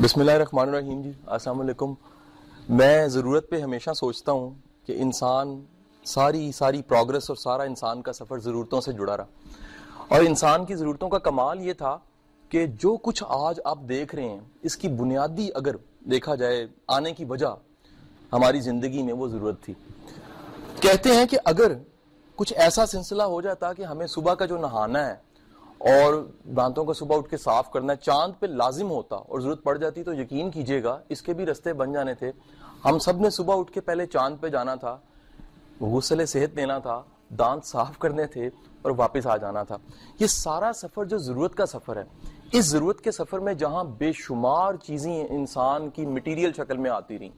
بسم اللہ الرحمن الرحیم جی السلام علیکم۔ میں ضرورت پہ ہمیشہ سوچتا ہوں کہ انسان ساری ساری پروگرس اور سارا انسان کا سفر ضرورتوں سے جڑا رہا۔ اور انسان کی ضرورتوں کا کمال یہ تھا کہ جو کچھ آج آپ دیکھ رہے ہیں، اس کی بنیادی اگر دیکھا جائے، آنے کی وجہ ہماری زندگی میں وہ ضرورت تھی۔ کہتے ہیں کہ اگر کچھ ایسا سلسلہ ہو جاتا کہ ہمیں صبح کا جو نہانا ہے اور دانتوں کو صبح اٹھ کے صاف کرنا چاند پہ لازم ہوتا اور ضرورت پڑ جاتی تو یقین کیجیے گا، اس کے بھی رستے بن جانے تھے۔ ہم سب نے صبح اٹھ کے پہلے چاند پہ جانا تھا، غسل صحت دینا تھا، دانت صاف کرنے تھے اور واپس آ جانا تھا۔ یہ سارا سفر جو ضرورت کا سفر ہے، اس ضرورت کے سفر میں جہاں بے شمار چیزیں انسان کی مٹیریل شکل میں آتی رہی۔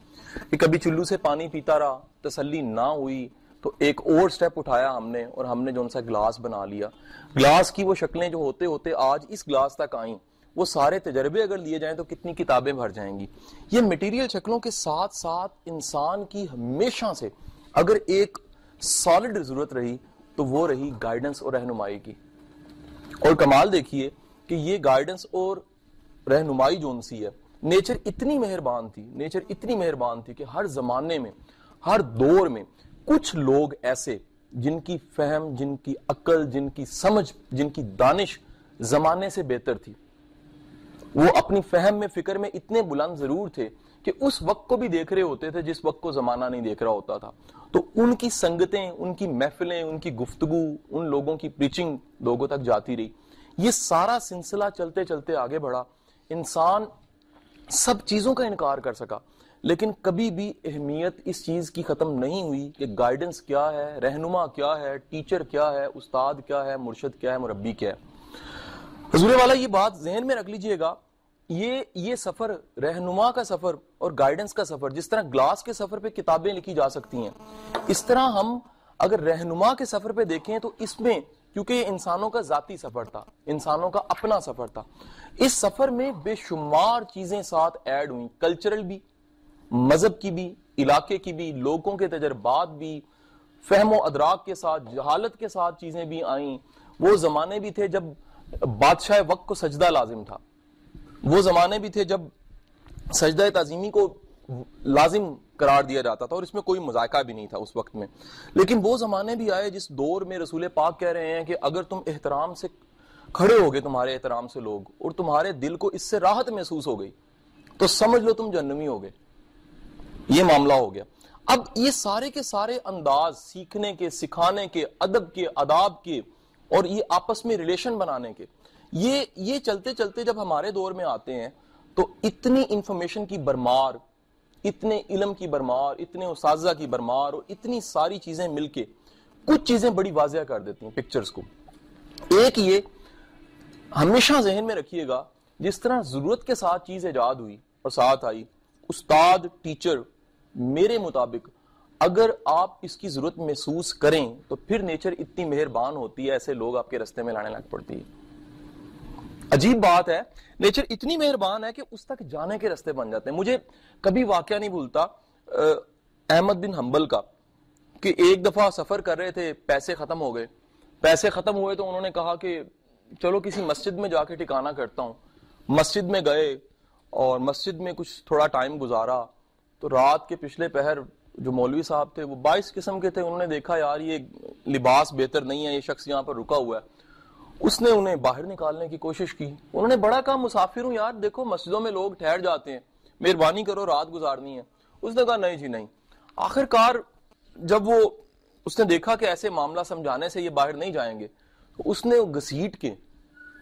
کہ کبھی چلو سے پانی پیتا رہا، تسلی نہ ہوئی تو ایک اور سٹیپ اٹھایا ہم نے اور ہم نے جو ان سا گلاس بنا لیا۔ گلاس کی وہ شکلیں جو ہوتے ہوتے آج اس گلاس تک آئیں۔ وہ سارے تجربے اگر لیے جائیں تو کتنی کتابیں بھر جائیں گی۔ یہ مٹیریل شکلوں کے ساتھ ساتھ انسان کی ہمیشہ سے اگر ایک سالڈ ضرورت رہی تو وہ رہی گائیڈنس اور رہنمائی کی۔ اور کمال دیکھیے کہ یہ گائیڈنس اور رہنمائی جو ان سی ہے نیچر اتنی مہربان تھی نیچر اتنی مہربان تھی کہ ہر زمانے میں، ہر دور میں کچھ لوگ ایسے جن کی فہم، جن کی عقل، جن کی سمجھ، جن کی دانش زمانے سے بہتر تھی۔ وہ اپنی فہم میں، فکر میں اتنے بلند ضرور تھے کہ اس وقت کو بھی دیکھ رہے ہوتے تھے جس وقت کو زمانہ نہیں دیکھ رہا ہوتا تھا۔ تو ان کی سنگتیں، ان کی محفلیں، ان کی گفتگو، ان لوگوں کی پریچنگ لوگوں تک جاتی رہی۔ یہ سارا سلسلہ چلتے چلتے آگے بڑھا۔ انسان سب چیزوں کا انکار کر سکا۔ لیکن کبھی بھی اہمیت اس چیز کی ختم نہیں ہوئی کہ گائیڈنس کیا ہے، رہنما کیا ہے ٹیچر کیا ہے، استاد کیا ہے، مرشد کیا ہے، مربی کیا ہے۔ حضور والا، یہ بات ذہن میں رکھ لیجیے گا، یہ یہ سفر رہنما کا سفر اور گائیڈنس کا سفر، جس طرح گلاس کے سفر پہ کتابیں لکھی جا سکتی ہیں، اس طرح ہم اگر رہنما کے سفر پہ دیکھیں تو اس میں، کیونکہ یہ انسانوں کا ذاتی سفر تھا، انسانوں کا اپنا سفر تھا۔ اس سفر میں بے شمار چیزیں ساتھ ایڈ ہوئی کلچرل بھی۔ مذہب کی بھی، علاقے کی بھی، لوگوں کے تجربات بھی، فہم و ادراک کے ساتھ، جہالت کے ساتھ چیزیں بھی آئیں۔ وہ زمانے بھی تھے جب بادشاہ وقت کو سجدہ لازم تھا۔ وہ زمانے بھی تھے جب سجدہ تعظیمی کو لازم قرار دیا جاتا تھا اور اس میں کوئی مذائقہ بھی نہیں تھا اس وقت میں۔ لیکن وہ زمانے بھی آئے جس دور میں رسول پاک کہہ رہے ہیں کہ اگر تم احترام سے کھڑے ہوگے، تمہارے احترام سے لوگ، اور تمہارے دل کو اس سے راحت محسوس ہو گئی، تو سمجھ لو تم جنمی ہوگے۔ یہ معاملہ ہو گیا۔ اب یہ سارے کے سارے انداز سیکھنے کے، سکھانے کے، ادب کے اداب کے اور یہ آپس میں ریلیشن بنانے کے، یہ یہ چلتے چلتے جب ہمارے دور میں آتے ہیں تو اتنی انفارمیشن کی برمار، اتنے علم کی برمار، اتنے اساتذہ کی برمار اور اتنی ساری چیزیں مل کے کچھ چیزیں بڑی واضح کر دیتی ہیں پکچرز کو۔ ایک یہ ہمیشہ ذہن میں رکھیے گا، جس طرح ضرورت کے ساتھ چیز ایجاد ہوئی اور ساتھ آئی، استاد ٹیچر میرے مطابق اگر آپ اس کی ضرورت محسوس کریں تو پھر نیچر اتنی مہربان ہوتی ہے ایسے لوگ آپ کے رستے میں لانے لگ پڑتی ہے عجیب بات ہے، نیچر اتنی مہربان ہے کہ اس تک جانے کے رستے بن جاتے ہیں۔ مجھے کبھی واقعہ نہیں بھولتا احمد بن حنبل کا، کہ ایک دفعہ سفر کر رہے تھے، پیسے ختم ہو گئے۔ پیسے ختم ہوئے تو انہوں نے کہا کہ چلو کسی مسجد میں جا کے ٹھکانا کرتا ہوں۔ مسجد میں گئے اور مسجد میں کچھ تھوڑا ٹائم گزارا۔ تو رات کے پچھلے پہر جو مولوی صاحب تھے، وہ بائیس قسم کے تھے، انہوں نے دیکھا، یار، یہ لباس بہتر نہیں ہے، یہ شخص یہاں پر رکا ہوا ہے۔ اس نے انہیں باہر نکالنے کی کوشش کی۔ انہوں نے بڑا کہا مسافر ہوں، یار، دیکھو، مسجدوں میں لوگ ٹھہر جاتے ہیں۔ مہربانی کرو، رات گزارنی ہے۔ اس نے کہا، نہیں جی نہیں۔ آخر کار جب وہ، اس نے دیکھا کہ ایسے معاملہ سمجھانے سے یہ باہر نہیں جائیں گے، تو اس نے گسیٹ کے،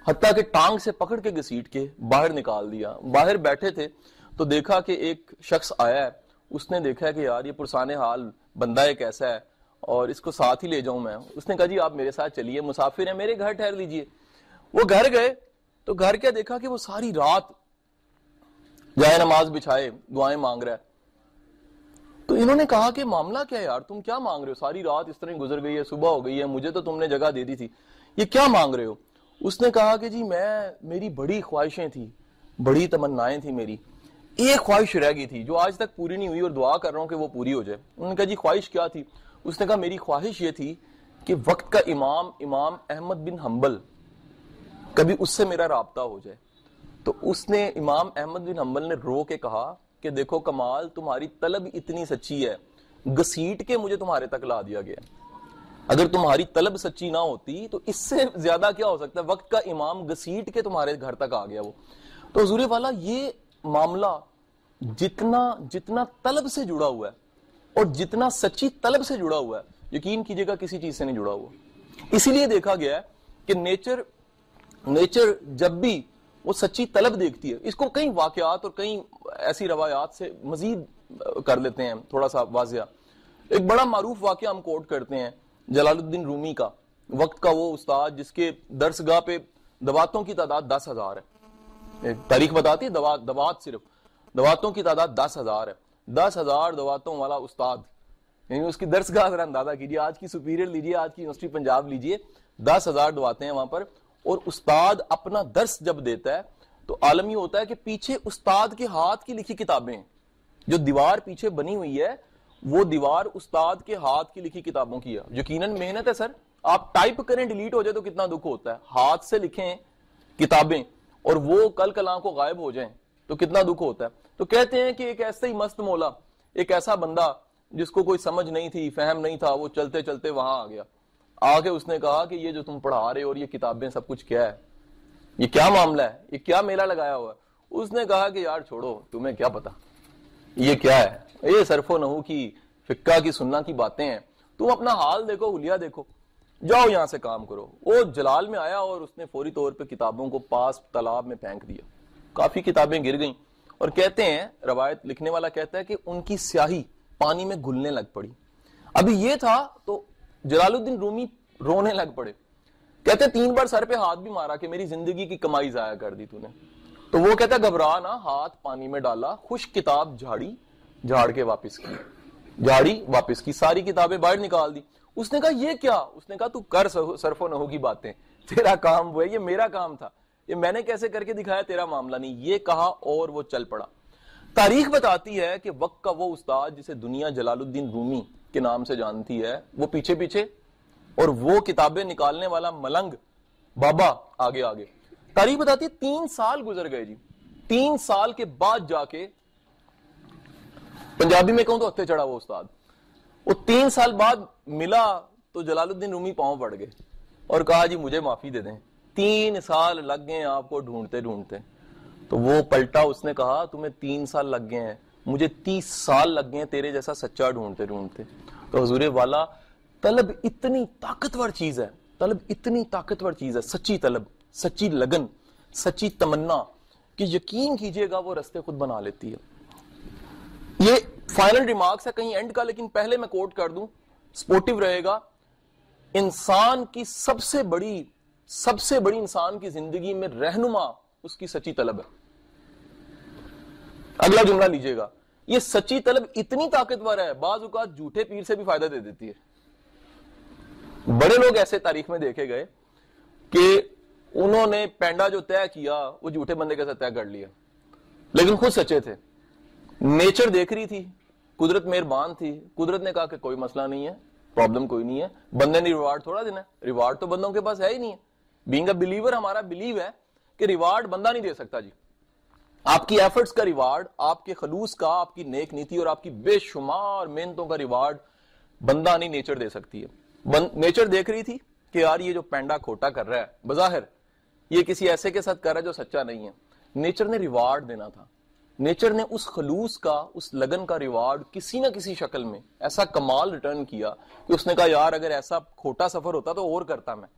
حتیٰ کہ ٹانگ سے پکڑ کے گسیٹ کے باہر نکال دیا۔ باہر بیٹھے تھے۔ تو دیکھا کہ ایک شخص آیا ہے، اس نے دیکھا کہ یار یہ پرسان حال بندہ ایک ایسا ہے اور اس کو ساتھ ہی لے جاؤں میں۔ اس نے کہا جی آپ میرے ساتھ چلیے، مسافر ہیں، میرے گھر ٹھہر لیجیے۔ وہ گھر گئے تو گھر کیا دیکھا کہ وہ ساری رات جائے نماز بچھائے، دعائیں مانگ رہا ہے۔ تو انہوں نے کہا کہ معاملہ کیا یار؟ تم کیا مانگ رہے ہو؟ ساری رات اس طرح گزر گئی ہے، صبح ہو گئی ہے، مجھے تو تم نے جگہ دے دی تھی۔ یہ کیا مانگ رہے ہو؟ اس نے کہا کہ جی میں، میری بڑی خواہشیں تھی بڑی تمنائیں تھی میری۔ ایک خواہش رہ گئی تھی، جو آج تک پوری نہیں ہوئی اور دعا کر رہا ہوں کہ وہ پوری ہو جائے۔ انہوں نے کہا جی خواہش کیا تھی؟ اس نے کہا، میری خواہش یہ تھی کہ وقت کا امام امام احمد بن حنبل کبھی اس سے میرا رابطہ ہو جائے۔ تو اس نے امام احمد بن حنبل نے رو کے کہا کہ دیکھو کمال، تمہاری طلب اتنی سچی ہے گسیٹ کے مجھے تمہارے تک لا دیا گیا۔ اگر تمہاری طلب سچی نہ ہوتی تو اس سے زیادہ کیا ہو سکتا ہے؟ وقت کا امام گسیٹ کے تمہارے گھر تک آ گیا وہ۔ تو حضور والا، یہ معاملہ جتنا جتنا طلب سے جڑا ہوا ہے اور جتنا سچی طلب سے جڑا ہوا ہے، یقین کیجیے گا کسی چیز سے نہیں جڑا ہوا۔ اسی لیے دیکھا گیا ہے کہ نیچر نیچر جب بھی وہ سچی طلب دیکھتی ہے، اس کو کئی واقعات اور کئی ایسی روایات سے مزید کر لیتے ہیں تھوڑا سا واضح۔ ایک بڑا معروف واقعہ ہم کوٹ کرتے ہیں جلال الدین رومی کا، وقت کا وہ استاد جس کے درس گاہ پہ دواتوں کی تعداد دس ہزار ہے۔ تاریخ بتاتی ہے دوات صرف۔ دواتوں کی تعداد دس ہزار ہے۔ دس ہزار دواتوں والا استاد۔ یعنی اس کی درس گاہ اگر اندازہ کیجیے، آج کی سپیریئر لیجیے، آج کی یونیورسٹی پنجاب لیجیے۔ دس ہزار دواتے ہیں وہاں پر۔ اور استاد اپنا درس جب دیتا ہے، تو عالم یہ ہوتا ہے کہ پیچھے استاد کے ہاتھ کی لکھی کتابیں جو دیوار پیچھے بنی ہوئی ہے، وہ دیوار استاد کے ہاتھ کی لکھی کتابوں کی ہے۔ یقیناً محنت ہے، سر۔ آپ ٹائپ کریں، ڈیلیٹ ہو جائے تو کتنا دکھ ہوتا ہے۔ ہاتھ سے لکھیں کتابیں۔ اور وہ کل کلام کو غائب ہو جائیں تو کتنا دکھ ہوتا ہے۔ تو کہتے ہیں کہ ایک ایسا ہی مست مولا، ایک ایسا بندہ جس کو کوئی سمجھ نہیں تھی، فہم نہیں تھا، وہ چلتے چلتے وہاں آ گیا۔ آگے اس نے کہا کہ یہ جو تم پڑھا رہے اور یہ کتابیں سب کچھ کیا ہے، یہ کیا معاملہ ہے؟ یہ کیا میلہ لگایا ہوا ہے؟ اس نے کہا کہ یار چھوڑو، تمہیں کیا پتا؟ یہ کیا ہے؟ یہ صرف و نحو کی فکا کی سننا کی باتیں ہیں۔ تم اپنا حال دیکھو ہولیا دیکھو۔ جاؤ یہاں سے کام کرو۔ وہ جلال میں آیا اور اس نے فوری طور پہ کتابوں کو پاس تالاب میں پھینک دیا۔ کافی کتابیں گر گئیں۔ اور کہتے ہیں، روایت لکھنے والا کہتا ہے کہ ان کی سیاہی پانی میں گھلنے لگ پڑی۔ ابھی یہ تھا تو جلال الدین رومی رونے لگ پڑے۔ کہتے تین بار سر پہ ہاتھ بھی مارا کہ میری زندگی کی کمائی ضائع کر دی تو نے۔ تو وہ کہتا گھبرا نہ، ہاتھ پانی میں ڈالا، خوش کتاب جھاڑی جھاڑ کے واپس کی۔ جھاڑی واپس کی، ساری کتابیں باہر نکال دی۔ اس نے کہا، یہ کیا؟ اس نے کہا، تو کر صرف و نحو کی باتیں. تیرا کام وہ ہے، یہ میرا کام تھا۔ یہ میں نے کیسے کر کے دکھایا؟ تیرا معاملہ نہیں۔ یہ کہا اور وہ چل پڑا۔ تاریخ بتاتی ہے کہ وقت کا وہ استاد جسے دنیا جلال الدین رومی کے نام سے جانتی ہے، وہ پیچھے پیچھے اور وہ کتابیں نکالنے والا ملنگ بابا آگے آگے۔ تاریخ بتاتی ہے تین سال گزر گئے جی۔ تین سال کے بعد جا کے پنجابی میں کہوں تو ہتھے چڑھا وہ استاد؟ وہ تین سال بعد ملا تو جلال الدین رومی پاؤں پڑ گئے اور کہا جی مجھے معافی دے دیں۔ تین سال لگ گئے آپ کو ڈھونڈتے ڈھونڈتے۔ تو وہ پلٹا، اس نے کہا، تمہیں تین سال لگ گئے ہیں۔ مجھے تیس سال لگ گئے ہیں تیرے جیسا سچا ڈھونڈتے ڈھونڈتے۔ تو حضور والا، طلب اتنی طاقتور چیز ہے، طلب اتنی طاقتور چیز ہے، سچی طلب، سچی لگن، سچی تمنا کہ یقین کیجیے گا وہ رستے خود بنا لیتی ہے۔ یہ فائنل ریمارکس ہے کہیں اینڈ کا، لیکن پہلے میں کوٹ کر دوں۔ سپورٹیو رہے گا۔ انسان کی سب سے بڑی، سب سے بڑی انسان کی زندگی میں رہنما اس کی سچی طلب ہے۔ اگلا جملہ لیجیے گا۔ یہ سچی طلب اتنی طاقتور ہے، بعض اوقات جھوٹے پیر سے بھی فائدہ دے دیتی ہے۔ بڑے لوگ ایسے تاریخ میں دیکھے گئے کہ انہوں نے پینڈا جو طے کیا، وہ جھوٹے بندے کے ساتھ طے کر لیا۔ لیکن خود سچے تھے۔ نیچر دیکھ رہی تھی، قدرت مہربان تھی۔ قدرت نے کہا کہ کوئی مسئلہ نہیں ہے پرابلم کوئی نہیں ہے۔ بندے نے ریوارڈ تھوڑا دینا ہے۔ ریوارڈ تو بندوں کے پاس ہے ہی نہیں ہے۔ بینگ اے بلیور ہمارا بلیو ہے کہ ریوارڈ بندہ نہیں دے سکتا جی۔ آپ کی ایفرٹس کا ریوارڈ آپ کے خلوص کا، آپ کی نیک نیتی اور آپ کی بے شمار محنتوں کا ریوارڈ بندہ نہیں نیچر دے سکتی ہے۔ نیچر دیکھ رہی تھی کہ یار یہ جو پینڈا کھوٹا کر رہا ہے، بظاہر یہ کسی ایسے کے ساتھ کر رہا ہے جو سچا نہیں ہے۔ نیچر نے ریوارڈ دینا تھا۔ نیچر نے اس خلوص کا، اس لگن کا ریوارڈ کسی نہ کسی شکل میں ایسا کمال ریٹرن کیا کہ اس نے کہا، یار، اگر ایسا کھوٹا سفر ہوتا تو اور کرتا میں.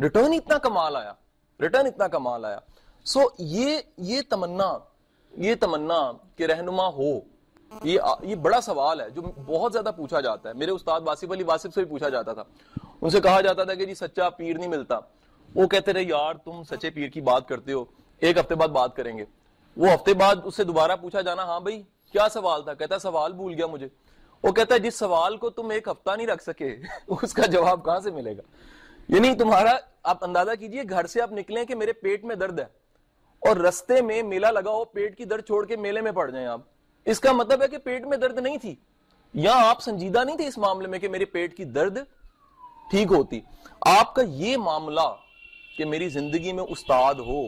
ریٹرن اتنا کمال آیا ریٹرن اتنا کمال آیا۔ سو یہ یہ تمنا یہ تمنا کہ رہنما ہو، یہ یہ بڑا سوال ہے جو بہت زیادہ پوچھا جاتا ہے۔ میرے استاد واسف علی واسف سے بھی پوچھا جاتا تھا۔ ان سے کہا جاتا تھا کہ جی سچا پیر نہیں ملتا۔ وہ کہتے رہے، یار، تم سچے پیر کی بات کرتے ہو، ایک ہفتے بعد بات کریں گے۔ وہ ہفتے بعد اس سے دوبارہ پوچھا جانا ہاں بھائی، کیا سوال تھا؟ کہتا، سوال بھول گیا مجھے۔ وہ کہتا ہے جس سوال کو تم ایک ہفتہ نہیں رکھ سکے، اس کا جواب کہاں سے ملے گا؟ یعنی تمہارا، آپ اندازہ کیجیے، گھر سے آپ نکلیں کہ میرے پیٹ میں درد ہے اور رستے میں میلہ لگا ہو، پیٹ کی درد چھوڑ کے میلے میں پڑ جائیں آپ۔ اس کا مطلب ہے کہ پیٹ میں درد نہیں تھی۔ یا آپ سنجیدہ نہیں تھے اس معاملے میں کہ میرے پیٹ کی درد ٹھیک ہوتی؟ آپ کا یہ معاملہ کہ میری زندگی میں استاد ہو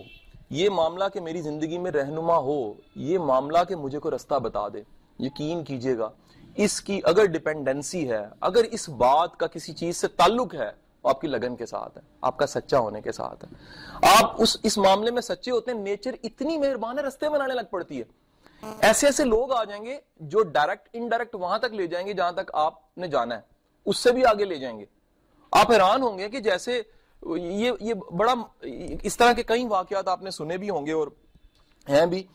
یہ معاملہ کہ میری زندگی میں رہنما ہو، یہ معاملہ کہ مجھے کوئی رستہ بتا دے، یقین کیجیے گا۔ اس کی اگر ڈپینڈنسی ہے، اگر اس بات کا کسی چیز سے تعلق ہے آپ کی لگن کے ساتھ ہے، آپ کا سچا ہونے کے ساتھ ہے۔ آپ اس اس معاملے میں سچے ہوتے ہیں نیچر اتنی مہربان ہے، رستے بنانے لگ پڑتی ہے۔ ایسے ایسے لوگ آ جائیں گے جو ڈائریکٹ انڈائریکٹ وہاں تک لے جائیں گے جہاں تک آپ نے جانا ہے۔ اس سے بھی آگے لے جائیں گے۔ آپ حیران ہوں گے کہ جیسے یہ یہ بڑا اس طرح کے کئی واقعات آپ نے سنے بھی ہوں گے اور ہیں بھی۔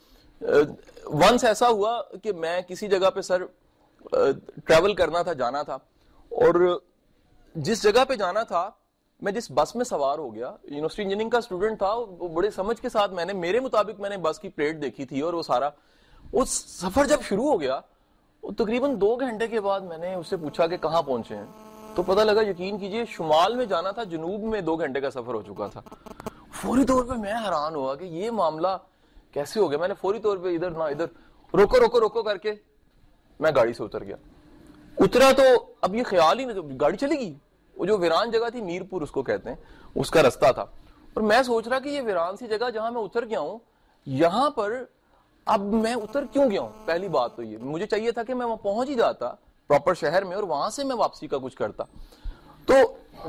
ونس ایسا ہوا کہ میں کسی جگہ پہ سر ٹریول کرنا تھا، جانا تھا۔ اور جس جگہ پہ جانا تھا، میں جس بس میں سوار ہو گیا یونیورسٹی انجینئرنگ کا اسٹوڈنٹ تھا، وہ بڑے سمجھ کے ساتھ میں نے، میرے مطابق میں نے بس کی پلیٹ دیکھی تھی اور وہ سارا۔ وہ سفر جب شروع ہو گیا تقریباً دو گھنٹے کے بعد میں نے اس سے پوچھا کہ کہاں پہنچے ہیں۔ تو پتہ لگا، یقین کیجیے، شمال میں جانا تھا، جنوب میں دو گھنٹے کا سفر ہو چکا تھا۔ فوری طور پہ میں حیران ہوا کہ یہ معاملہ کیسے ہو گیا۔ میں نے فوری طور پہ ادھر نہ ادھر، روکو روکو روکو کر کے میں گاڑی سے اتر گیا۔ اترا تو اب یہ خیال ہی نہیں گاڑی چلے گی؟ وہ جو ویران جگہ تھی میر پور اس کو کہتے ہیں، اس کا رستہ تھا۔ اور میں سوچ رہا کہ یہ ویران سی جگہ جہاں میں اتر گیا ہوں، یہاں پر اب میں اتر کیوں گیا ہوں؟ پہلی بات تو یہ، مجھے چاہیے تھا کہ میں وہاں پہنچ ہی جاتا پراپر شہر میں اور وہاں سے میں واپسی کا کچھ کرتا۔ تو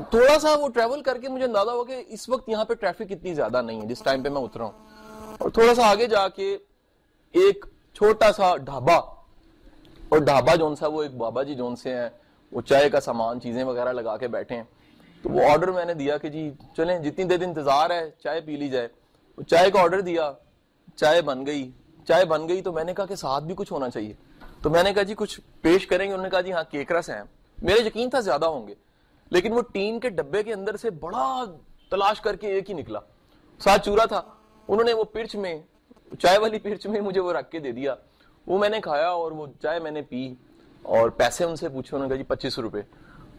تھوڑا سا وہ ٹریول کر کے مجھے اندازہ ہوا کہ اس وقت یہاں پہ ٹریفک اتنی زیادہ نہیں ہے، جس ٹائم پہ میں اترا ہوں۔ اور تھوڑا سا آگے جا کے ایک چھوٹا سا ڈھابا اور ڈھابا جون سا، وہ ایک بابا جی جون سے ہیں، وہ چائے کا سامان، چیزیں وغیرہ لگا کے بیٹھے ہیں۔ تو وہ آرڈر میں نے دیا کہ جی چلیں، جتنی دیر انتظار ہے، چائے پی لی جائے۔ وہ چائے کا آرڈر دیا، چائے بن گئی۔ چائے بن گئی تو میں نے کہا کہ ساتھ بھی کچھ ہونا چاہیے۔ تو میں نے کہا جی کچھ پیش کریں گے؟ انہوں نے کہا جی ہاں کیکرس ہیں۔ میرے یقین تھا زیادہ ہوں گے، لیکن وہ ٹین کے ڈبے کے اندر سے بڑا تلاش کر کے ایک ہی نکلا۔ ساتھ چورا تھا۔ انہوں نے وہ پرچ میں، چائے والی پرچ میں مجھے وہ رکھ کے دے دیا۔ وہ میں نے کھایا اور وہ چائے میں نے پی اور پیسے ان سے پوچھے، انہوں نے کہا جی پچیس روپے۔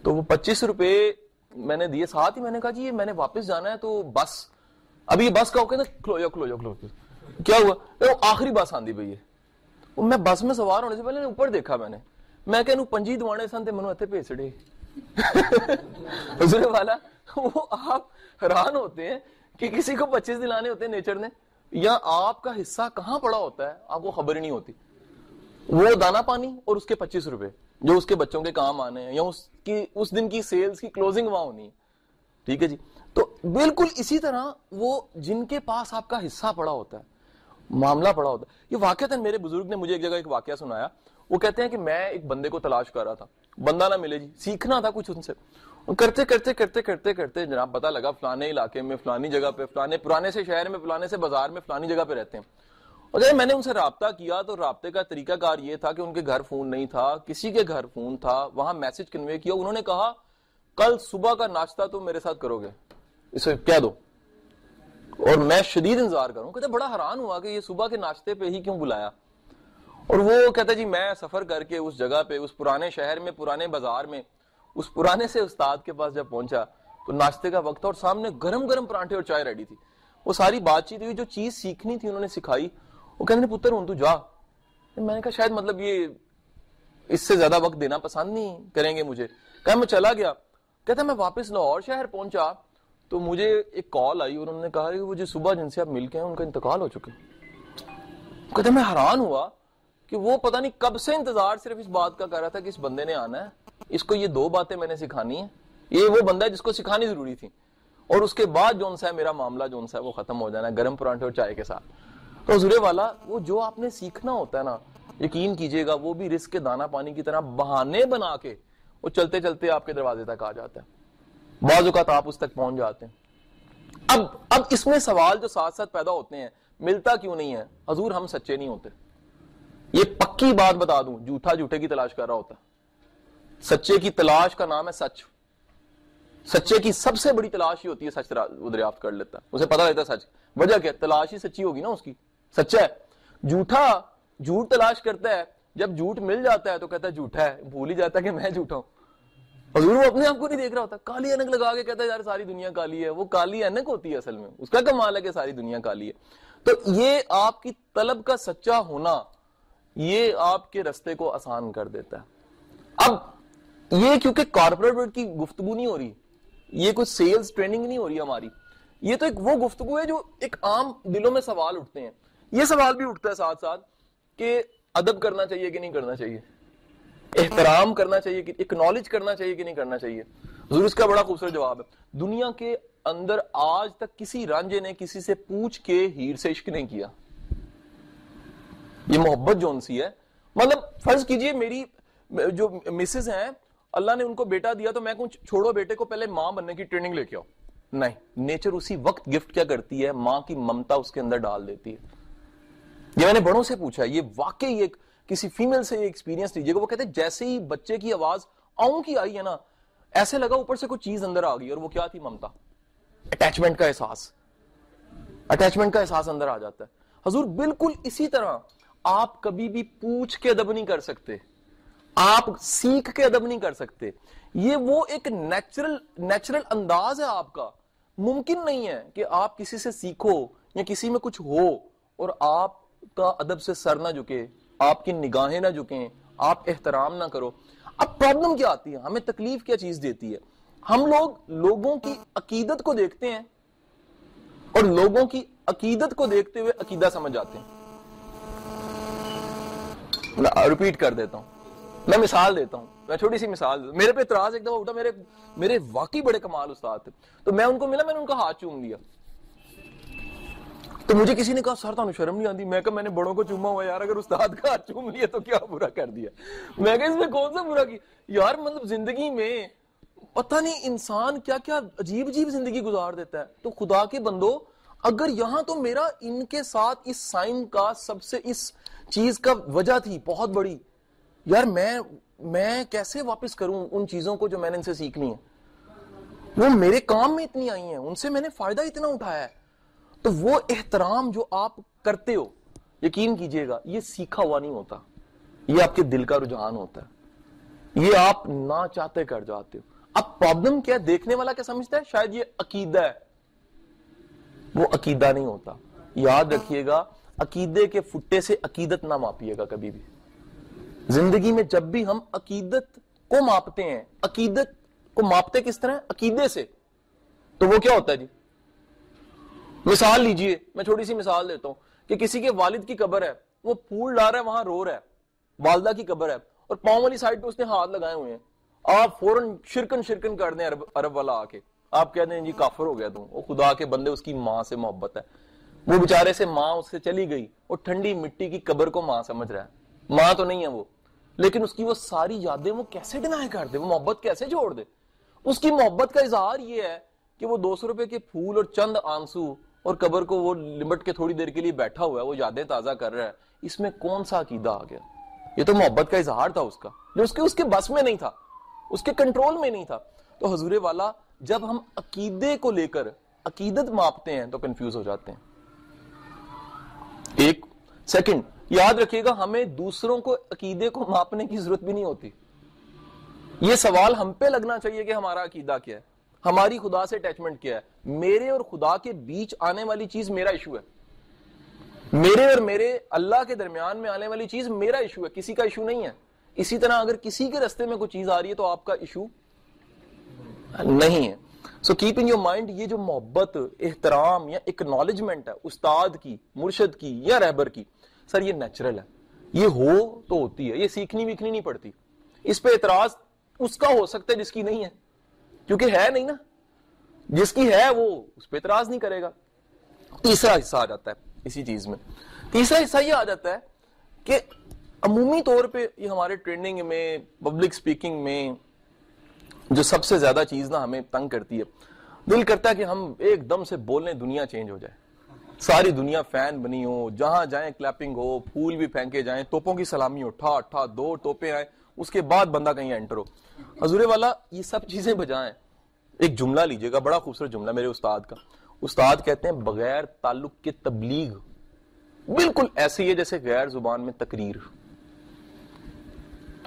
تو وہ پچیس روپے میں نے دیے۔ ساتھ ہی میں نے کہا جی یہ میں نے واپس جانا ہے تو بس۔ ابھی یہ بس کا ہو کہ کھلو جاؤ کھلو جاؤ کھلو۔ کیا ہوا؟ آخری بس آندی بھائی ہے۔ میں بس میں سوار ہونے سے پہلے نے اوپر دیکھا میں نے میں کہ پنجی دوانے سن تے منو اتنے بھیج چڑے حضور والا وہ آپ حیران ہوتے ہیں کہ کسی کو پچیس دلانے ہوتے ہیں نیچر نے یا آپ کا حصہ کہاں پڑا ہوتا ہے آپ کو خبر ہی نہیں ہوتی وہ دانا پانی اور اس کے پچیس روپے جو اس کے بچوں کے کام آنے ہیں یا اس کی اس دن کی سیلز کی کلوزنگ وہاں ہونی ہے ٹھیک ہے جی تو بالکل اسی طرح وہ جن کے پاس آپ کا حصہ پڑا ہوتا ہے معاملہ پڑا ہوتا ہے۔ یہ واقعہ میرے بزرگ نے مجھے ایک جگہ ایک واقعہ سنایا۔ وہ کہتے ہیں کہ میں ایک بندے کو تلاش کر رہا تھا۔ بندہ نہ ملے جی سیکھنا تھا کچھ ان سے۔ کرتے کرتے کرتے کرتے کرتے جناب پتا لگا فلانے علاقے میں، فلانی جگہ پہ، فلانے پرانے سے شہر میں، فلانے سے بازار میں فلانی جگہ پہ رہتے ہیں۔ اور جب میں نے ان سے رابطہ کیا تو رابطے کا طریقہ کار یہ تھا کہ ان کے گھر فون نہیں تھا، کسی کے گھر فون تھا، وہاں میسج کنوے کیا۔ انہوں نے کہا، کل صبح کا ناشتہ تم میرے ساتھ کرو گے، اسے کہہ دو۔ اور میں شدید انتظار کروں کہتے بڑا حیران ہوا کہ یہ صبح کے ناشتے پہ ہی کیوں بلایا؟ اور وہ کہتا جی میں سفر کر کے اس جگہ پہ، اس پرانے شہر میں، پرانے بازار میں، اس پرانے سے استاد کے پاس جب پہنچا، تو ناشتے کا وقت تھا اور سامنے گرم گرم پرانٹھے اور چائے ریڈی تھی۔ وہ ساری بات چیت ہوئی، جو چیز سیکھنی تھی انہوں نے سکھائی، وہ کہتے پتر ہوں تو جا۔ میں نے کہا، شاید مطلب یہ اس سے زیادہ وقت دینا پسند نہیں کریں گے مجھے۔ کہا، میں چلا گیا۔ کہتا میں واپس لاہور شہر پہنچا۔ تو مجھے ایک کال آئی، اور انہوں نے کہا کہ وہ جو صبح جن سے آپ مل کے ہیں، ان کا انتقال ہو چکے کہتے میں حیران ہوا کہ وہ پتہ نہیں کب سے انتظار صرف اس بات کا کر رہا تھا کہ اس بندے نے آنا ہے۔ اس کو یہ دو باتیں میں نے سکھانی ہیں۔ یہ وہ بندہ ہے جس کو سکھانی ضروری تھی۔ اور اس کے بعد جون سا ہے، میرا معاملہ جون سا ہے، وہ ختم ہو جانا ہے گرم پرانٹھے اور چائے کے ساتھ۔ تو حضور والا، وہ جو آپ نے سیکھنا ہوتا ہے نا، یقین کیجیے گا، وہ بھی رسک کے دانا پانی کی طرح بہانے بنا کے وہ چلتے چلتے آپ کے دروازے تک آ جاتا ہے۔ بعض اوقات آپ اس تک پہنچ جاتے ہیں۔ اب اب اس میں سوال جو ساتھ ساتھ پیدا ہوتے ہیں، ملتا کیوں نہیں ہے؟ حضور ہم سچے نہیں ہوتے۔ یہ پکی بات بتا دوں، جھوٹا جھوٹے کی تلاش کر رہا ہوتا۔ سچے کی تلاش کا نام ہے سچ۔ سچے کی سب سے بڑی تلاش ہی ہوتی ہے، سچ دریافت کر لیتا۔ ہے اسے پتا رہتا سچ۔ وجہ کیا؟ تلاش ہی سچی ہوگی نا اس کی۔ سچا ہے۔ جھوٹا، جھوٹ تلاش کرتا ہے۔ جب جھوٹ مل جاتا ہے تو کہتا ہے جھوٹا ہے۔ بھول ہی جاتا ہے کہ میں جھوٹا ہوں۔ حضور وہ اپنے آپ کو نہیں دیکھ رہا ہوتا، کالی انک لگا کے کہتا ہے، یار ساری دنیا کالی ہے۔ وہ کالی انک ہوتی ہے اصل میں۔ اس کا کمال ہے کہ ساری دنیا کالی ہے۔ تو یہ آپ کی طلب کا سچا ہونا، یہ آپ کے رستے کو آسان کر دیتا ہے۔ اب یہ کیونکہ کارپوریٹ کی گفتگو نہیں ہو رہی، یہ کوئی سیلز ٹریننگ نہیں ہو رہی ہماری۔ یہ تو ایک وہ گفتگو ہے جو ایک عام دلوں میں سوال اٹھتے ہیں۔ یہ سوال بھی اٹھتا ہے ساتھ ساتھ کہ ادب کرنا چاہیے کہ نہیں کرنا چاہیے؟ احترام کرنا چاہیے کہ اکنالج کرنا چاہیے کہ نہیں کرنا چاہیے؟ ضرور اس کا بڑا خوبصورت جواب ہے۔ دنیا کے اندر آج تک کسی رانجے نے کسی سے پوچھ کے ہیر سے عشق نہیں کیا۔ یہ محبت جو ان سی ہے۔ مطلب فرض کیجیے میری جو مسز ہیں، اللہ نے ان کو بیٹا دیا تو میں کچھ چھوڑو بیٹے کو پہلے ماں بننے کی ٹریننگ لے کے آؤ۔ نہیں نیچر اسی وقت گفٹ کیا کرتی ہے، ماں کی ممتا اس کے اندر ڈال دیتی ہے۔ یہ میں نے بڑوں سے پوچھا یہ واقعی ایک کسی فیمل سے ایکسپیرینس لیجیے گا۔ وہ کہتے ہیں جیسے ہی بچے کی آواز آؤں کی آئی ہے نا، ایسے لگا اوپر سے کچھ چیز اندر آ گئی اور وہ کیا تھی ممتا؟ اٹیچمنٹ کا احساس۔ اٹیچمنٹ کا احساس اندر آ جاتا ہے۔ حضور بالکل اسی طرح آپ کبھی بھی پوچھ کے ادب نہیں کر سکتے۔ آپ سیکھ کے ادب نہیں کر سکتے۔ یہ وہ ایک نیچرل نیچرل انداز ہے آپ کا۔ ممکن نہیں ہے کہ آپ کسی سے سیکھو یا کسی میں کچھ ہو اور آپ کا ادب سے سر نہ جھکے۔ آپ کی نگاہیں نہ جھکیں، آپ احترام نہ کرو۔ اب پرابلم کیا آتی ہے؟ ہمیں تکلیف کیا چیز دیتی ہے؟ ہم لوگ لوگوں کی عقیدت کو دیکھتے ہیں اور لوگوں کی عقیدت کو دیکھتے ہوئے عقیدہ سمجھ جاتے ہیں۔ ریپیٹ کر دیتا ہوں۔ میں مثال دیتا ہوں۔ میں چھوٹی سی مثال دیتا ہوں۔ میرے پہ اعتراض ایک دفعہ اٹھا، میرے میرے واقعی بڑے کمال استاد تھے۔ تو میں ان کو ملا، میں نے ان کا ہاتھ چوم لیا۔ تو مجھے کسی نے کہا، سر تمہیں شرم نہیں آتی میں کہا، میں نے بڑوں کو چوما ہوا یار، اگر استاد کا ہاتھ چوم لیا تو کیا برا کر دیا؟ میں کہا، اس میں کون سا برا کی یار مطلب زندگی میں پتہ نہیں انسان کیا کیا عجیب عجیب زندگی گزار دیتا ہے۔ تو خدا کے بندو، اگر یہاں تو میرا ان کے ساتھ اس سائن کا سب سے اس چیز کا وجہ تھی، بہت بڑی۔ یار، میں میں کیسے واپس کروں ان چیزوں کو جو میں نے ان سے سیکھنی ہے وہ میرے کام میں اتنی آئی ہیں، ان سے میں نے فائدہ اتنا اٹھایا ہے۔ تو وہ احترام جو آپ کرتے ہو، یقین کیجیے گا، یہ سیکھا ہوا نہیں ہوتا۔ یہ آپ کے دل کا رجحان ہوتا ہے۔ یہ آپ نہ چاہتے کر جاتے ہو۔ اب پرابلم کیا دیکھنے والا کیا سمجھتا ہے؟ شاید یہ عقیدہ ہے۔ وہ عقیدہ نہیں ہوتا۔ یاد رکھیے گا، عقیدے کے فٹے سے عقیدت نہ ماپیے گا کبھی بھی۔ زندگی میں جب بھی ہم عقیدت کو ماپتے ہیں، عقیدت کو ماپتے کس طرح؟ عقیدے سے۔ تو وہ کیا ہوتا ہے جی؟ مثال لیجیے، میں چھوٹی سی مثال دیتا ہوں کہ کسی کے والد کی قبر ہے، وہ پھول ڈال رہا ہے، وہاں رو رہا ہے، والدہ کی قبر ہے، اور پاؤں والی سائڈ پہ اس نے ہاتھ لگائے ہوئے ہیں۔ آپ فوراً شرکن شرکن کر دیں عرب عرب والا آ کے۔ آپ کہتے ہیں جی کافر ہو گیا تم وہ خدا کے بندے، اس کی ماں سے محبت ہے۔ وہ بیچارے سے ماں اس سے چلی گئی، وہ ٹھنڈی مٹی کی قبر کو ماں سمجھ رہا ہے۔ ماں تو نہیں ہے وہ، لیکن اس کی وہ ساری یادیں وہ کیسے ڈینائی کر دے؟ وہ محبت کیسے جوڑ دے؟ اس کی محبت کا اظہار یہ ہے کہ وہ دو سو روپے کے پھول اور چند آنسو اور قبر کو وہ لمٹ کے تھوڑی دیر کے لیے بیٹھا ہوا ہے، وہ یادیں تازہ کر رہا ہے۔ اس میں کون سا عقیدہ آ گیا؟ یہ تو محبت کا اظہار تھا اس کا۔ جو اس کے اس کے بس میں نہیں تھا، اس کے کنٹرول میں نہیں تھا۔ تو حضور والا، جب ہم عقیدے کو لے کر عقیدت ماپتے ہیں، تو کنفیوز ہو جاتے ہیں۔ ایک سیکنڈ یاد رکھیے گا، ہمیں دوسروں کو عقیدے کو ماپنے کی ضرورت بھی نہیں ہوتی۔ یہ سوال ہم پہ لگنا چاہیے کہ ہمارا عقیدہ کیا ہے۔ ہماری خدا سے اٹیچمنٹ کیا ہے؟ میرے اور خدا کے بیچ آنے والی چیز میرا ایشو ہے۔ میرے اور میرے اللہ کے درمیان میں آنے والی چیز میرا ایشو ہے، کسی کا ایشو نہیں ہے۔ اسی طرح اگر کسی کے رستے میں کوئی چیز آ رہی ہے تو آپ کا ایشو نہیں ہے۔ So keep in your mind یہ جو محبت، احترام یا اکنالجمنٹ ہے، استاد کی، مرشد کی یا رہبر کی، سر یہ نیچرل ہے۔ یہ ہو تو ہوتی ہے، یہ سیکھنی ویکھنی نہیں پڑتی۔ اس پہ اعتراض اس کا ہو سکتا ہے جس کی نہیں ہے۔ کیونکہ ہے نہیں نا۔ جس کی ہے وہ اس پہ اعتراض نہیں کرے گا۔ تیسرا حصہ آ جاتا ہے اسی چیز میں۔ تیسرا حصہ یہ آ جاتا ہے کہ عمومی طور پہ یہ ہمارے ٹریننگ میں پبلک سپیکنگ میں جو سب سے زیادہ چیز نا ہمیں تنگ کرتی ہے۔ دل کرتا ہے کہ ہم ایک دم سے بولنے دنیا چینج ہو جائے۔ ساری دنیا فین بنی ہو، جہاں جائیں کلیپنگ ہو، پھول بھی پھینکے جائیں، توپوں کی سلامی ہو ٹھا ٹھا دو ٹوپے آئیں اس کے بعد بندہ کہیں انٹر ہو۔ حضور والا، یہ سب چیزیں بجائیں۔ ایک جملہ لیجیے گا، بڑا خوبصورت جملہ میرے استاد کا۔ استاد کہتے ہیں، بغیر تعلق کے تبلیغ۔ بالکل ایسے ہی ہے جیسے غیر زبان میں تقریر۔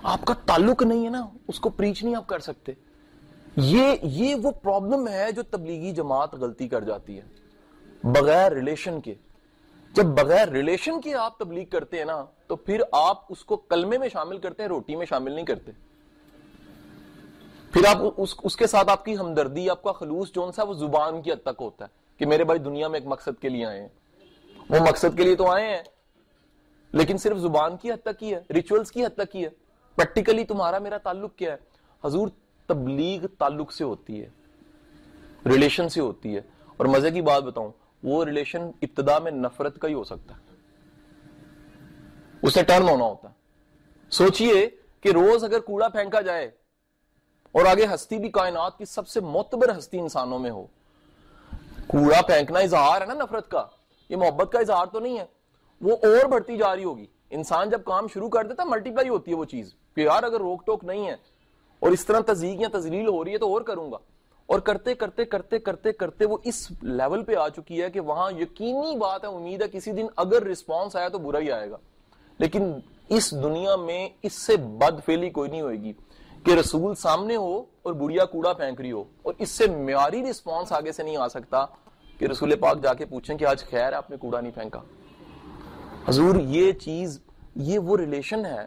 آپ کا تعلق نہیں ہے نا، اس کو پریچ نہیں آپ کر سکتے۔ یہ یہ وہ پرابلم ہے جو تبلیغی جماعت غلطی کر جاتی ہے۔ بغیر ریلیشن کے۔ جب بغیر ریلیشن کے آپ تبلیغ کرتے ہیں نا تو پھر آپ اس کو کلمے میں شامل کرتے ہیں روٹی میں شامل نہیں کرتے۔ پھر آپ اس, اس کے ساتھ آپ کی ہمدردی آپ کا خلوص جو سا وہ زبان کی حد تک ہوتا ہے کہ میرے بھائی دنیا میں ایک مقصد کے لیے آئے ہیں۔ وہ مقصد کے لیے تو آئے ہیں لیکن صرف زبان کی حد تک کی ہے ریچولز کی حد تک کی ہے۔ پریکٹیکلی تمہارا میرا تعلق کیا ہے؟ حضور تبلیغ تعلق سے ہوتی ہے ریلیشن سے ہوتی ہے۔ اور مزے کی بات بتاؤں وہ ریلیشن ابتدا میں نفرت کا ہی ہو سکتا ہے۔ اسے ٹرن ہونا ہوتا ہے۔ سوچئے کہ روز اگر کوڑا پھینکا جائے اور آگے ہستی بھی کائنات کی سب سے معتبر ہستی انسانوں میں ہو۔ کوڑا پھینکنا اظہار ہے نا نفرت کا۔ یہ محبت کا اظہار تو نہیں ہے۔ وہ اور بڑھتی جا رہی ہوگی۔ انسان جب کام شروع کر دیتا ملٹی پلائی ہوتی ہے وہ چیز۔ کہ یار اگر روک ٹوک نہیں ہے اور اس طرح تزیق یا تزلیل ہو رہی ہے تو اور کروں گا۔ اور کرتے کرتے کرتے کرتے کرتے وہ اس لیول پہ آ چکی ہے کہ وہاں یقینی بات ہے، امید ہے کسی دن اگر رسپانس آیا تو برا ہی آئے گا۔ لیکن اس دنیا میں اس سے بد فیلی کوئی نہیں ہوئے گی کہ رسول سامنے ہو اور بڑیا کوڑا پھینک رہی ہو، اور اس سے معیاری رسپانس آگے سے نہیں آ سکتا کہ رسول پاک جا کے پوچھیں کہ آج خیر ہے، آپ نے کوڑا نہیں پھینکا۔ حضور، یہ چیز، یہ وہ ریلیشن ہے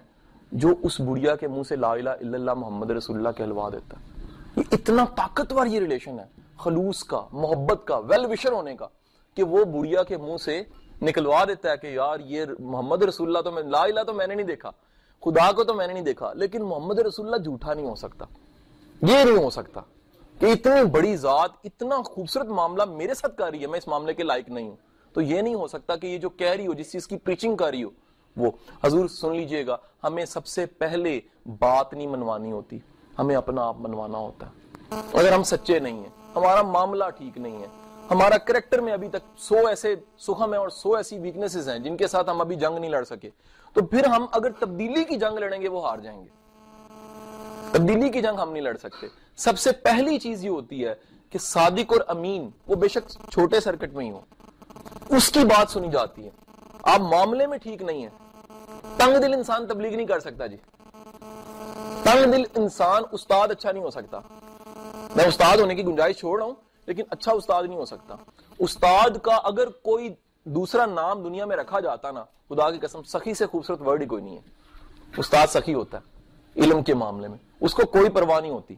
جو اس بڑیا کے منہ سے لا الہ الا اللہ محمد رسول اللہ کہلوا دیتا ہے۔ یہ اتنا طاقتور یہ ریلیشن ہے، خلوص کا، محبت کا ویل وشر ہونے کا، کہ وہ بڑیا کے منہ سے نکلوا دیتا ہے کہ یار یہ محمد رسول اللہ تو میں، لا الہ تو میں نے نہیں دیکھا، خدا کو تو میں نے نہیں دیکھا، لیکن محمد رسول اللہ جھوٹا نہیں ہو سکتا۔ یہ نہیں ہو سکتا کہ اتنی بڑی ذات، اتنا خوبصورت معاملہ میرے ساتھ کر رہی ہے، میں اس معاملے کے لائق نہیں ہوں۔ تو یہ نہیں ہو سکتا کہ یہ جو کہہ رہی ہو، جس چیز کی پریچنگ کر رہی ہو، وہ۔ حضور سن لیجیے گا، ہمیں سب سے پہلے بات نہیں منوانی ہوتی۔ ہمیں اپنا آپ منوانا ہوتا ہے۔ اگر ہم سچے نہیں ہیں، ہمارا معاملہ ٹھیک نہیں ہے، ہمارا کریکٹر میں ابھی تک سو ایسے سخم ہیں اور سو ایسی ویکنیسز ہیں جن کے ساتھ ہم ابھی جنگ نہیں لڑ سکے۔ تو پھر ہم اگر تبدیلی کی جنگ لڑیں گے، وہ ہار جائیں گے۔ تبدیلی کی جنگ ہم نہیں لڑ سکتے۔ سب سے پہلی چیز یہ ہوتی ہے کہ صادق اور امین وہ بے شک چھوٹے سرکٹ میں ہی ہو اس کی بات سنی جاتی ہے۔ آپ معاملے میں ٹھیک نہیں ہے تنگ دل انسان تبلیغ نہیں کر سکتا جی۔ تنگ دل انسان استاد اچھا نہیں ہو سکتا۔ میں استاد ہونے کی گنجائش چھوڑ رہا ہوں، لیکن اچھا استاد نہیں ہو سکتا۔ استاد کا اگر کوئی دوسرا نام دنیا میں رکھا جاتا نا، خدا کی قسم سخی سے خوبصورت ورڈ ہی کوئی نہیں ہے۔ استاد سخی ہوتا ہے علم کے معاملے میں، اس کو کوئی پرواہ نہیں ہوتی۔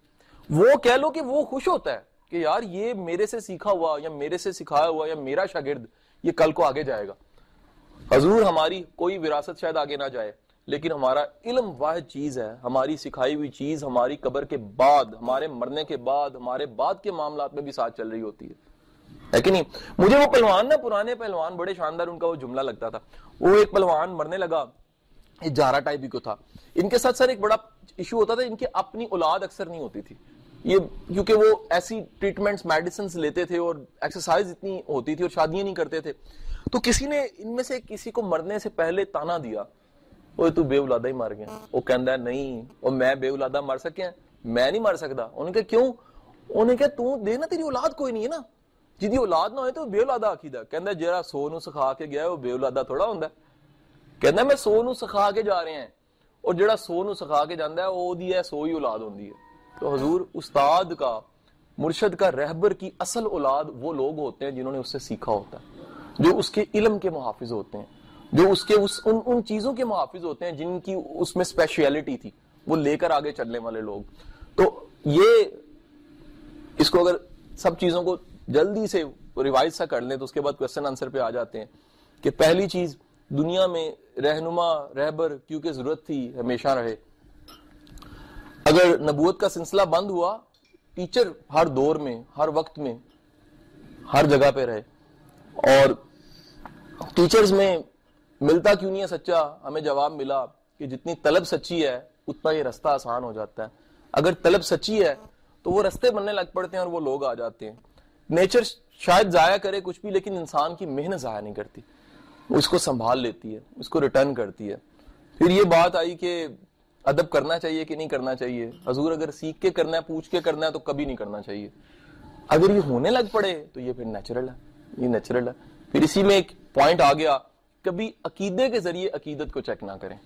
وہ کہہ لو کہ وہ خوش ہوتا ہے کہ یار یہ میرے سے سیکھا ہوا، یا میرے سے سکھایا ہوا، یا میرا شاگرد، یہ کل کو آگے جائے گا۔ حضور ہماری کوئی وراثت شاید آگے نہ جائے۔ لیکن ہمارا علم واحد چیز ہے، ہماری سکھائی ہوئی چیز، ہماری قبر کے بعد، ہمارے مرنے کے بعد، ہمارے بعد کے معاملات میں بھی ساتھ چل رہی ہوتی ہے۔ ہے کہ نہیں؟ مجھے وہ پہلوان نا، پرانے پہلوان، بڑے شاندار، ان کا وہ جملہ لگتا تھا۔ وہ ایک پہلوان مرنے لگا جارا ٹائپ کو تھا۔ ان کے ساتھ سر ایک بڑا ایشو ہوتا تھا، ان کی اپنی اولاد اکثر نہیں ہوتی تھی۔ یہ کیونکہ وہ ایسی ٹریٹمنٹس میڈیسنز لیتے تھے اور ایکسرسائز اتنی ہوتی تھی اور شادیاں نہیں کرتے تھے۔ تو کسی نے ان میں سے کسی کو مرنے سے پہلے تانا دیا۔ وہ تو بے اولادہ ہی مر گیا وہ کہندا ہے نہیں وہ میں بے اولادہ مر سکیا میں نہیں مر سکتا انہوں نے کہا کیوں انہوں نے کہا تو دینا تیری اولاد کوئی نہیں ہے نا جدی اولاد نہ ہوئے تو بے اولادہ آکیدہ کہندا جیرا سو نو سکھا کے گیا ہے وہ بے اولادہ تھوڑا ہوندا ہے کہندا میں سو نو سکھا کے جا رہے ہیں اور جڑا سو نو سکھا کے جاندا ہے دی ہے سو ہی اولاد ہوندی ہے تو حضور استاد کا مرشد کا رہبر کی اصل اولاد وہ لوگ ہوتے ہیں جنہوں نے اس سے سیکھا ہوتا ہے جو اس کے علم کے محافظ ہوتے ہیں جو اس کے اس ان, ان چیزوں کے محافظ ہوتے ہیں جن کی اس میں اسپیشلٹی تھی وہ لے کر آگے چلنے والے لوگ۔ تو یہ اس کو اگر سب چیزوں کو جلدی سے ریوائز سا کر لیں تو اس کے بعد کوشچن آنسر پہ آ جاتے ہیں کہ پہلی چیز دنیا میں رہنما رہبر کیونکہ ضرورت تھی ہمیشہ رہے۔ اگر نبوت کا سلسلہ بند ہوا ٹیچر ہر دور میں ہر وقت میں ہر جگہ پہ رہے۔ اور ٹیچرز میں ملتا کیوں نہیں ہے سچا؟ ہمیں جواب ملا کہ جتنی طلب سچی ہے، اتنا یہ رستہ آسان ہو جاتا ہے۔ اگر طلب سچی ہے، تو وہ رستے بننے لگ پڑتے ہیں اور وہ لوگ آ جاتے ہیں۔ نیچر شاید ضائع کرے کچھ بھی، لیکن انسان کی محنت ضائع نہیں کرتی۔ وہ اس کو سنبھال لیتی ہے، اس کو ریٹرن کرتی ہے۔ پھر یہ بات آئی کہ ادب کرنا چاہیے کہ نہیں کرنا چاہیے؟ حضور اگر سیکھ کے کرنا ہے، پوچھ کے کرنا ہے، تو کبھی نہیں کرنا چاہیے۔ اگر یہ ہونے لگ پڑے، تو یہ پھر نیچرل ہے۔ یہ نیچرل ہے۔ پھر اسی میں ایک پوائنٹ آ گیا۔ کبھی عقیدے کے ذریعے عقیدت کو چیک نہ کریں۔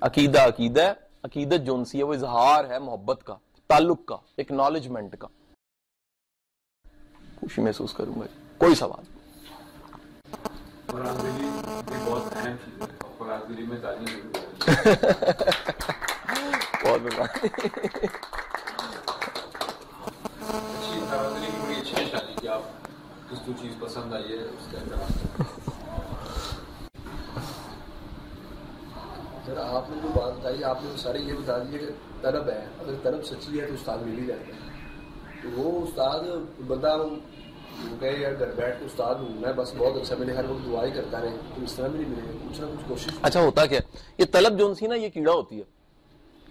عقیدہ عقیدہ ہے عقیدت جو سی ہے وہ اظہار ہے محبت کا تعلق کا اکنالجمنٹ کا۔ خوشی محسوس کروں گا۔ کوئی سوال؟ بہت چیز پسند آئی ہے اس کا اعتراف سر آپ نے جو بات بتائی، آپ نے سارے یہ بتا دیے کہ طلب ہے، اگر طلب سچی ہے تو استاد مل ہی جائے گا۔ تو وہ استاد بندہ کہے یار گھر بیٹھ کے استاد ہوں، میں بس بہت اچھا میں نے ہر وقت دعا کرتا رہے، تو اس طرح بھی نہیں ملے، کچھ نہ کچھ کوشش۔ اچھا ہوتا کیا؟ یہ طلب جو سی نا، یہ کیڑا ہوتی ہے۔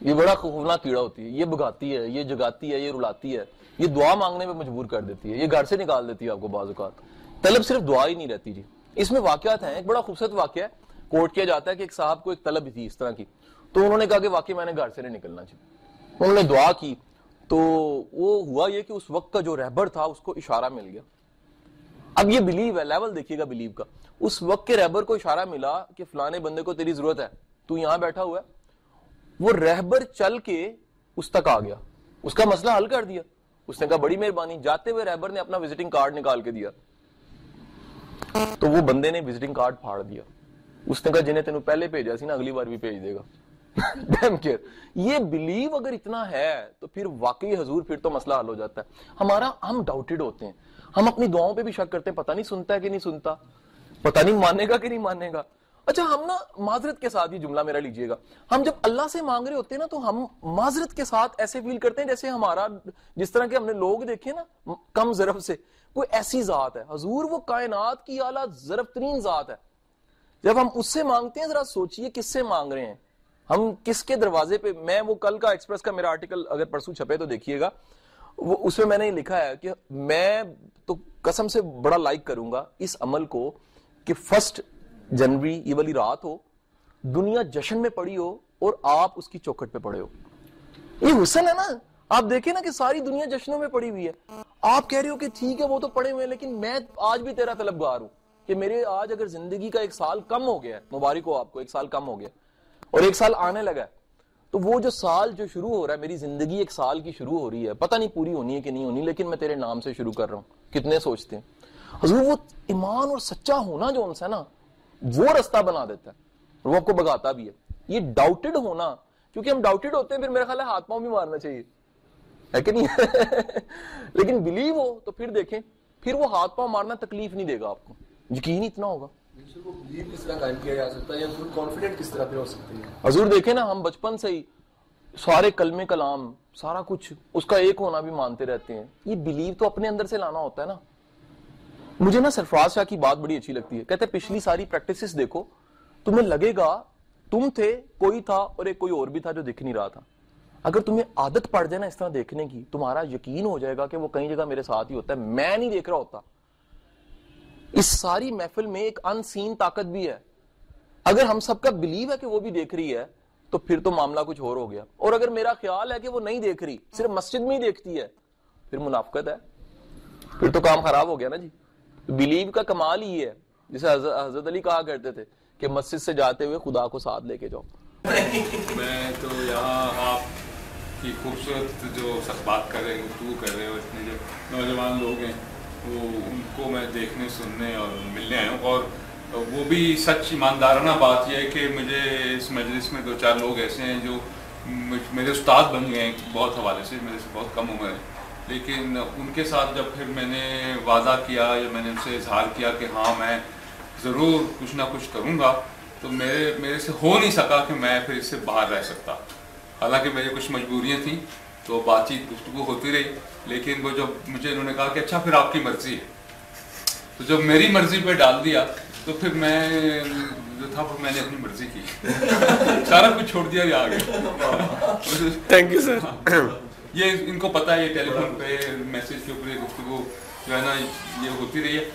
یہ بڑا خوفناک کیڑا ہوتی ہے۔ یہ بگاتی ہے، یہ جگاتی ہے، یہ رلاتی ہے۔ یہ دعا مانگنے پہ مجبور کر دیتی ہے۔ یہ گھر سے نکال دیتی ہے آپ کو بعض اوقات۔ طلب صرف دعا ہی نہیں رہتی جی۔ اس میں واقعات ہیں، ایک بڑا خوبصورت واقعہ ہے۔ کوٹ کیا جاتا ہے کہ ایک صاحب کو ایک طلب تھی اس طرح کی۔ تو انہوں نے کہا کہ واقعی میں نے گھر سے نہیں نکلنا چاہیے انہوں نے دعا کی۔ تو وہ ہوا یہ کہ اس وقت کا جو رہبر تھا، اس کو اشارہ مل گیا۔ اب یہ بلیو ہے لیول دیکھیے گا بلیو کا۔ اس وقت کے رہبر کو اشارہ ملا کہ فلانے بندے کو تیری ضرورت ہے، تو یہاں بیٹھا ہوا ہے۔ وہ رہبر چل کے اس تک آ گیا۔ اس کا مسئلہ حل کر دیا۔ اس نے کہا، بڑی مہربانی، جاتے ہوئے رہبر نے اپنا وزٹنگ کارڈ نکال کے دیا۔ تو وہ بندے نے وزٹنگ کارڈ پھاڑ دیا۔ اس نے کہا جنہیں تینوں پہلے بھیجا سی نا، اگلی بار بھی بھیج دے گا۔ یہ بلیو اگر اتنا ہے تو پھر واقعی حضور پھر تو مسئلہ حل ہو جاتا ہے۔ ہمارا ہم ڈاؤٹڈ ہوتے ہیں۔ ہم اپنی دعاؤں پہ بھی شک کرتے ہیں، پتہ نہیں سنتا ہے کہ نہیں سنتا۔ پتہ نہیں مانے گا کہ نہیں مانے گا۔ اچھا ہم نا معذرت کے ساتھ یہ جملہ میرا لیجیے گا۔ ہم جب اللہ سے مانگ رہے ہوتے ہیں نا تو ہم معذرت کے ساتھ ایسے فیل کرتے ہیں جیسے ہمارا جس طرح کے ہم نے لوگ دیکھے نا، کم ضرب سے۔ کوئی ایسی ذات ہے۔ حضور وہ کائنات کی اعلیٰ ضرب ترین ذات ہے۔ جب ہم اس سے مانگتے ہیں، ذرا سوچئے کس سے مانگ رہے ہیں۔ ہم کس کے دروازے پہ، میں وہ کل کا ایکسپریس کا میرا آرٹیکل اگر پرسوں چھپے تو دیکھیے گا۔ وہ اس میں میں نے لکھا ہے کہ میں تو قسم سے بڑا لائک کروں گا اس عمل کو کہ فرسٹ جنوری یہ والی رات ہو، دنیا جشن میں پڑی ہو اور آپ اس کی چوکٹ پہ پڑے ہو۔ یہ حسن ہے نا؟ آپ دیکھیں نا کہ ساری دنیا جشنوں میں پڑی ہوئی ہے۔ آپ کہہ رہے ہو کہ ٹھیک ہے، وہ تو پڑے ہوئے ہیں، لیکن میں آج بھی تیرا طلبگار ہوں۔ کہ میرے آج اگر زندگی کا ایک سال کم ہو گیا ہے، مبارک ہو آپ کو، ایک سال کم ہو گیا اور ایک سال آنے لگا ہے، تو وہ جو سال جو شروع ہو رہا ہے، میری زندگی ایک سال کی شروع ہو رہی ہے، پتہ نہیں پوری ہونی ہے کہ نہیں ہونی، لیکن میں تیرے نام سے شروع کر رہا ہوں، کتنے سوچتے ہیں؟ حضور وہ ایمان اور سچا ہونا جو ان سے نا، وہ رستہ بنا دیتا ہے اور وہ آپ کو بگاتا بھی ہے۔ یہ ڈاؤٹڈ ہونا، کیونکہ ہم ڈاؤٹڈ ہوتے ہیں، پھر میرا خیال ہے ہاتھ پاؤں بھی مارنا چاہیے، ہے کہ نہیں؟ لیکن بلیو ہو تو پھر دیکھیں، پھر وہ ہاتھ پاؤں مارنا تکلیف نہیں دے گا آپ کو۔ یقین اتنا ہوگا۔ حضور دیکھیں نا ہم بچپن سے ہی سارے کلمے کلام سارا کچھ اس کا ایک ہونا بھی مانتے رہتے ہیں۔ یہ بلیو تو اپنے اندر سے لانا ہوتا ہے نا۔ مجھے نا سرفراز شاہ کی بات بڑی اچھی لگتی ہے۔ کہتے ہیں پچھلی ساری پریکٹسز دیکھو تمہیں لگے گا تم تھے کوئی تھا اور ایک کوئی اور بھی تھا جو دکھ نہیں رہا تھا۔ اگر تمہیں عادت پڑ جائے نا اس طرح دیکھنے کی تمہارا یقین ہو جائے گا کہ وہ کئی جگہ میرے ساتھ ہی ہوتا ہے۔ میں نہیں دیکھ رہا ہوتا۔ اس ساری محفل میں ایک ان سین طاقت بھی ہے۔ اگر ہم سب کا بلیو ہے کہ وہ بھی دیکھ رہی ہے، تو پھر تو معاملہ کچھ اور ہو گیا۔ اور اگر میرا خیال ہے کہ وہ نہیں دیکھ رہی، صرف مسجد میں ہی دیکھتی ہے، پھر منافقت ہے۔ پھر تو کام خراب ہو گیا نا جی۔ بلیو کا کمال ہی ہے۔ جسے حضرت علی کہا کرتے تھے کہ مسجد سے جاتے ہوئے خدا کو ساتھ لے کے جاؤ۔ میں تو یہاں آپ کی خوبصورت جو سب بات کر رہے ہیں، گفتگو کر رہے ہو اتنے جو نوجوان لوگ ہیں وہ ان کو میں دیکھنے سننے اور ملنے آیا ہوں۔ اور وہ بھی سچ ایماندارانہ بات یہ ہے کہ مجھے اس مجلس میں دو چار لوگ ایسے ہیں جو میرے استاد بن گئے ہیں بہت حوالے سے، میرے سے بہت کم عمر ہے۔ لیکن ان کے ساتھ جب پھر میں نے وعدہ کیا یا میں نے ان سے اظہار کیا کہ ہاں میں ضرور کچھ نہ کچھ کروں گا، تو میرے میرے سے ہو نہیں سکا کہ میں پھر اس سے باہر رہ سکتا۔ حالانکہ میری کچھ مجبوریاں تھیں تو بات چیت گفتگو ہوتی رہی۔ لیکن وہ جب مجھے انہوں نے کہا کہ اچھا پھر آپ کی مرضی ہے۔ تو جب میری مرضی پہ ڈال دیا تو پھر میں جو تھا وہ میں نے اپنی مرضی کی۔ سارا کچھ چھوڑ دیا یا آگے تھینک یو سر یہ ان کو پتا ہے یہ ٹیلی فون پہ میسج کے اوپر یہ گفتگو جو ہے نا یہ ہوتی رہی ہے۔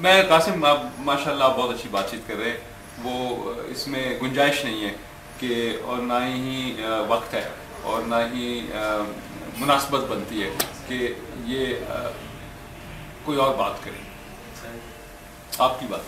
میں قاسم ماشاء اللہ بہت اچھی بات چیت کر رہے وہ اس میں گنجائش نہیں ہے کہ اور نہ ہی وقت ہے اور نہ ہی مناسبت بنتی ہے کہ یہ کوئی اور بات کرے۔ آپ کی بات۔